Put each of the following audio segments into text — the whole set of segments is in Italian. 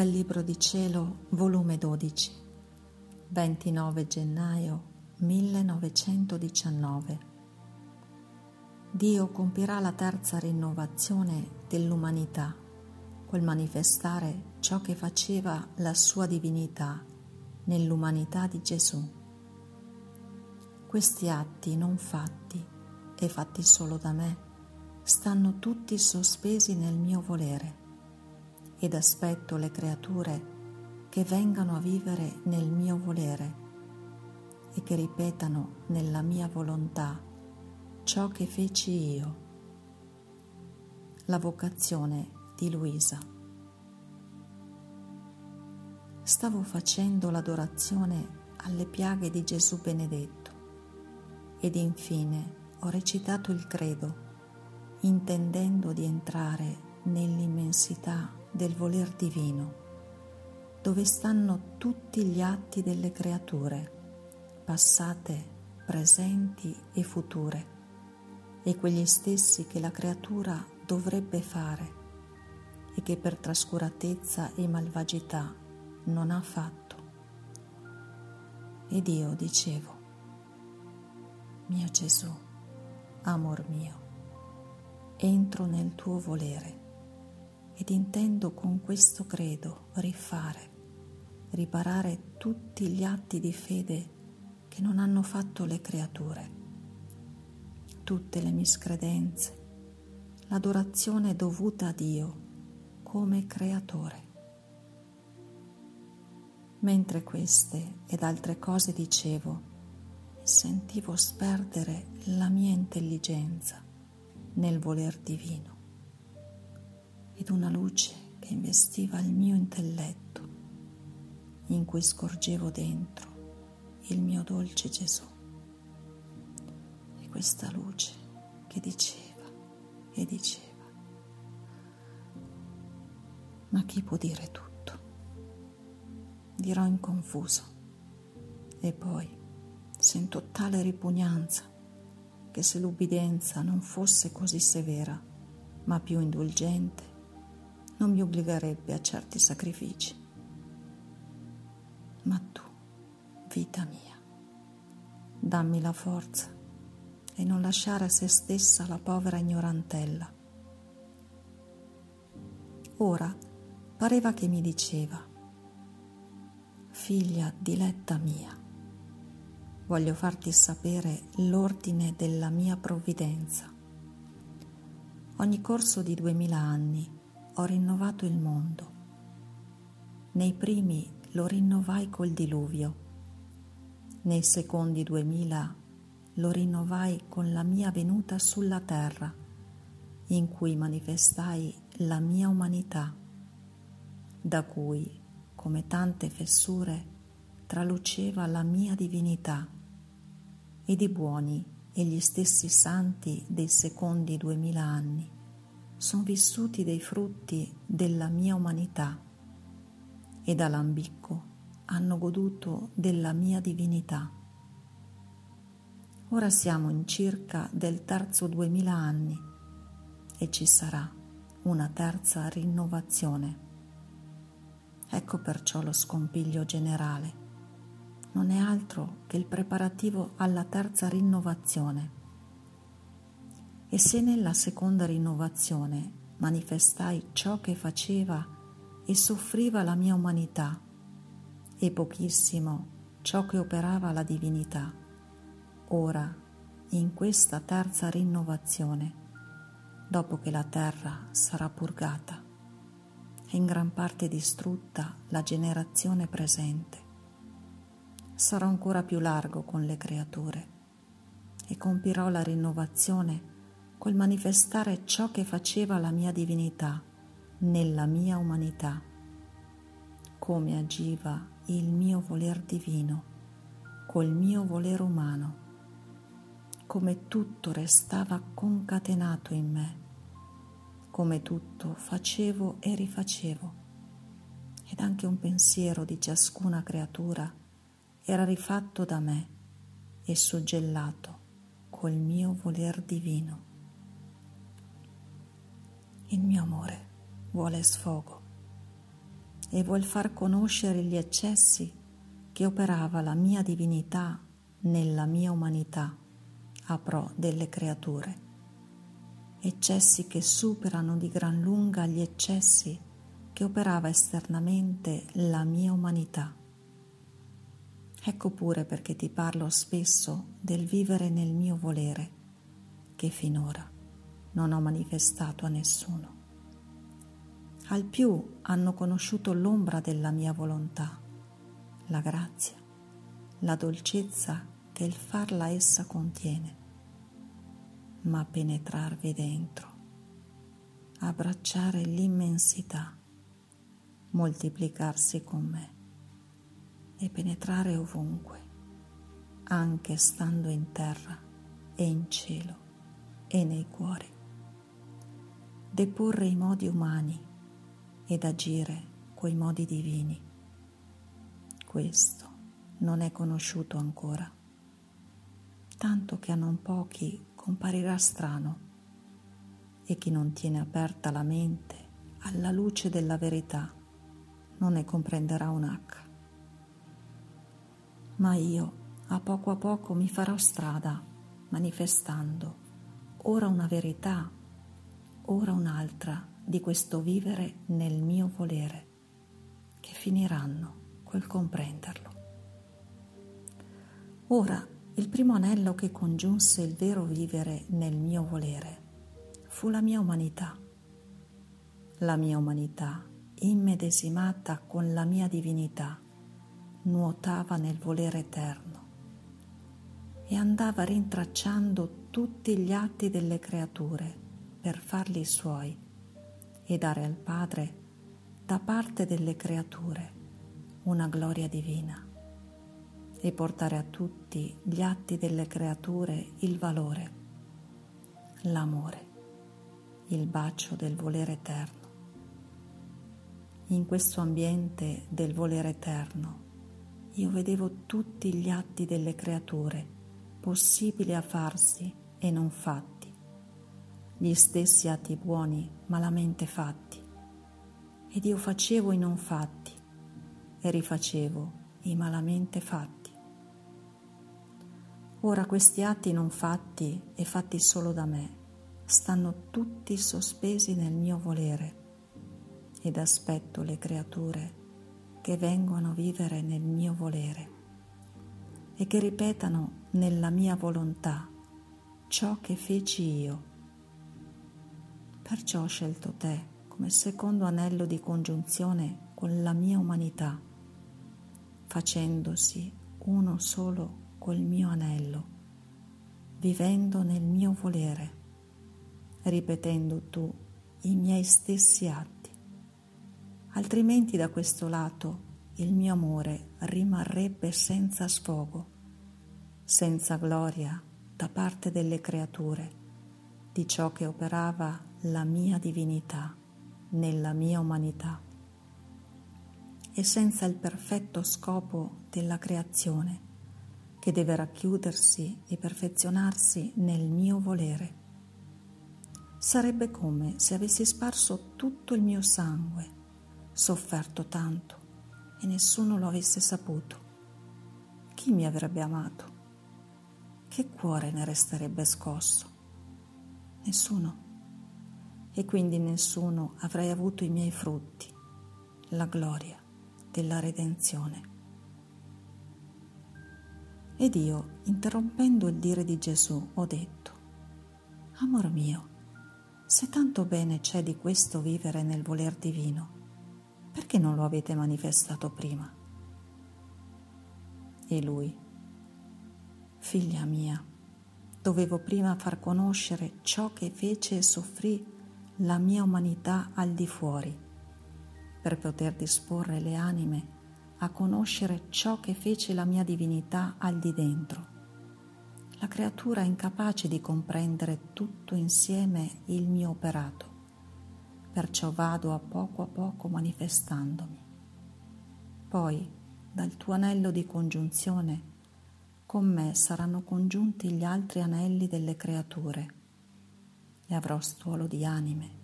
Dal Libro di Cielo, volume 12, 29 gennaio 1919. Dio compirà la terza rinnovazione dell'umanità, col manifestare ciò che faceva la sua divinità nell'umanità di Gesù. Questi atti non fatti e fatti solo da me stanno tutti sospesi nel mio volere ed aspetto le creature che vengano a vivere nel mio volere e che ripetano nella mia volontà ciò che feci io. La vocazione di Luisa. Stavo facendo l'adorazione alle piaghe di Gesù benedetto ed infine ho recitato il credo intendendo di entrare nell'immensità del voler divino, dove stanno tutti gli atti delle creature, passate, presenti e future, e quegli stessi che la creatura dovrebbe fare e che per trascuratezza e malvagità non ha fatto. Ed io dicevo, mio Gesù, amor mio, entro nel tuo volere ed intendo con questo credo rifare, riparare tutti gli atti di fede che non hanno fatto le creature, tutte le miscredenze, l'adorazione dovuta a Dio come creatore. Mentre queste ed altre cose dicevo, sentivo sperdere la mia intelligenza nel voler divino ed una luce che investiva il mio intelletto, in cui scorgevo dentro il mio dolce Gesù. E questa luce che diceva e diceva, ma chi può dire tutto? Dirò in confuso e poi sento tale ripugnanza che se l'ubbidienza non fosse così severa, ma più indulgente, non mi obbligherebbe a certi sacrifici. Ma tu, vita mia, dammi la forza e non lasciare a se stessa la povera ignorantella. Ora pareva che mi diceva, figlia diletta mia, voglio farti sapere l'ordine della mia provvidenza. Ogni corso di duemila anni ho rinnovato il mondo. Nei primi lo rinnovai col diluvio, nei secondi duemila lo rinnovai con la mia venuta sulla terra, in cui manifestai la mia umanità, da cui, come tante fessure, traluceva la mia divinità, ed i buoni e gli stessi santi dei secondi duemila anni sono vissuti dei frutti della mia umanità e dall'ambicco hanno goduto della mia divinità. Ora siamo in circa del terzo duemila anni e ci sarà una terza rinnovazione. Ecco perciò lo scompiglio generale. Non è altro che il preparativo alla terza rinnovazione e se nella seconda rinnovazione manifestai ciò che faceva e soffriva la mia umanità e pochissimo ciò che operava la divinità, ora in questa terza rinnovazione, dopo che la terra sarà purgata e in gran parte distrutta la generazione presente, sarò ancora più largo con le creature e compirò la rinnovazione col manifestare ciò che faceva la mia divinità nella mia umanità, come agiva il mio voler divino col mio voler umano, come tutto restava concatenato in me, come tutto facevo e rifacevo, ed anche un pensiero di ciascuna creatura era rifatto da me e suggellato col mio voler divino. Il mio amore vuole sfogo e vuol far conoscere gli eccessi che operava la mia divinità nella mia umanità a pro delle creature. Eccessi che superano di gran lunga gli eccessi che operava esternamente la mia umanità. Ecco pure perché ti parlo spesso del vivere nel mio volere, che finora non ho manifestato a nessuno. Al più hanno conosciuto l'ombra della mia volontà, la grazia, la dolcezza che il farla essa contiene, ma penetrarvi dentro, abbracciare l'immensità, moltiplicarsi con me e penetrare ovunque, anche stando in terra e in cielo e nei cuori. Deporre i modi umani ed agire coi modi divini. Questo non è conosciuto ancora, tanto che a non pochi comparirà strano e chi non tiene aperta la mente alla luce della verità non ne comprenderà un H ma io a poco a poco mi farò strada manifestando ora una verità, ora un'altra di questo vivere nel mio volere, che finiranno col comprenderlo. Ora, il primo anello che congiunse il vero vivere nel mio volere fu la mia umanità. La mia umanità immedesimata con la mia divinità nuotava nel volere eterno e andava rintracciando tutti gli atti delle creature per farli suoi e dare al Padre da parte delle creature una gloria divina e portare a tutti gli atti delle creature il valore, l'amore, il bacio del volere eterno. In questo ambiente del volere eterno io vedevo tutti gli atti delle creature possibili a farsi e non fatti, gli stessi atti buoni malamente fatti, ed io facevo i non fatti e rifacevo i malamente fatti. Ora questi atti non fatti e fatti solo da me stanno tutti sospesi nel mio volere ed aspetto le creature che vengono a vivere nel mio volere e che ripetano nella mia volontà ciò che feci io. Perciò ho scelto te come secondo anello di congiunzione con la mia umanità, facendosi uno solo col mio anello, vivendo nel mio volere, ripetendo tu i miei stessi atti. Altrimenti da questo lato il mio amore rimarrebbe senza sfogo, senza gloria da parte delle creature di ciò che operava la mia divinità nella mia umanità e senza il perfetto scopo della creazione che deve racchiudersi e perfezionarsi nel mio volere. Sarebbe come se avessi sparso tutto il mio sangue sofferto tanto e nessuno lo avesse saputo. Chi mi avrebbe amato? Che cuore ne resterebbe scosso? Nessuno. E quindi nessuno avrei avuto i miei frutti, la gloria della redenzione. Ed io, interrompendo il dire di Gesù, ho detto, Amor mio, se tanto bene c'è di questo vivere nel voler divino, perché non lo avete manifestato prima? E lui, figlia mia, dovevo prima far conoscere ciò che fece e soffrì la mia umanità al di fuori, per poter disporre le anime a conoscere ciò che fece la mia divinità al di dentro. La creatura è incapace di comprendere tutto insieme il mio operato perciò vado a poco a poco manifestandomi. Poi, dal tuo anello di congiunzione, con me saranno congiunti gli altri anelli delle creature. E avrò stuolo di anime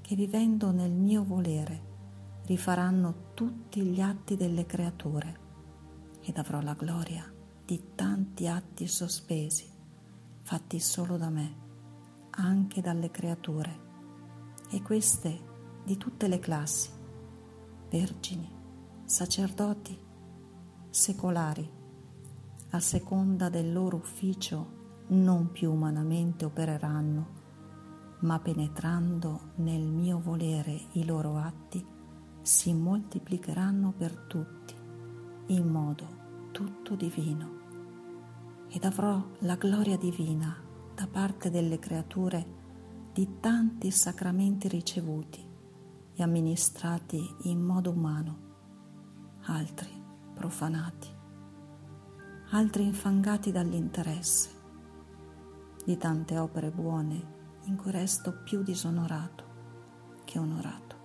che vivendo nel mio volere rifaranno tutti gli atti delle creature ed avrò la gloria di tanti atti sospesi, fatti solo da me, anche dalle creature, e queste di tutte le classi, vergini, sacerdoti, secolari, a seconda del loro ufficio non più umanamente opereranno, ma penetrando nel mio volere i loro atti, si moltiplicheranno per tutti, in modo tutto divino. Ed avrò la gloria divina da parte delle creature di tanti sacramenti ricevuti e amministrati in modo umano, altri profanati, altri infangati dall'interesse di tante opere buone in cui resto più disonorato che onorato.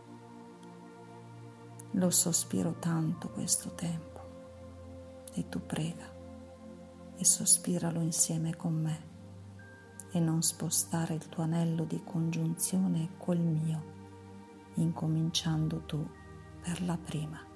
Lo sospiro tanto questo tempo e tu prega e sospiralo insieme con me e non spostare il tuo anello di congiunzione col mio, incominciando tu per la prima.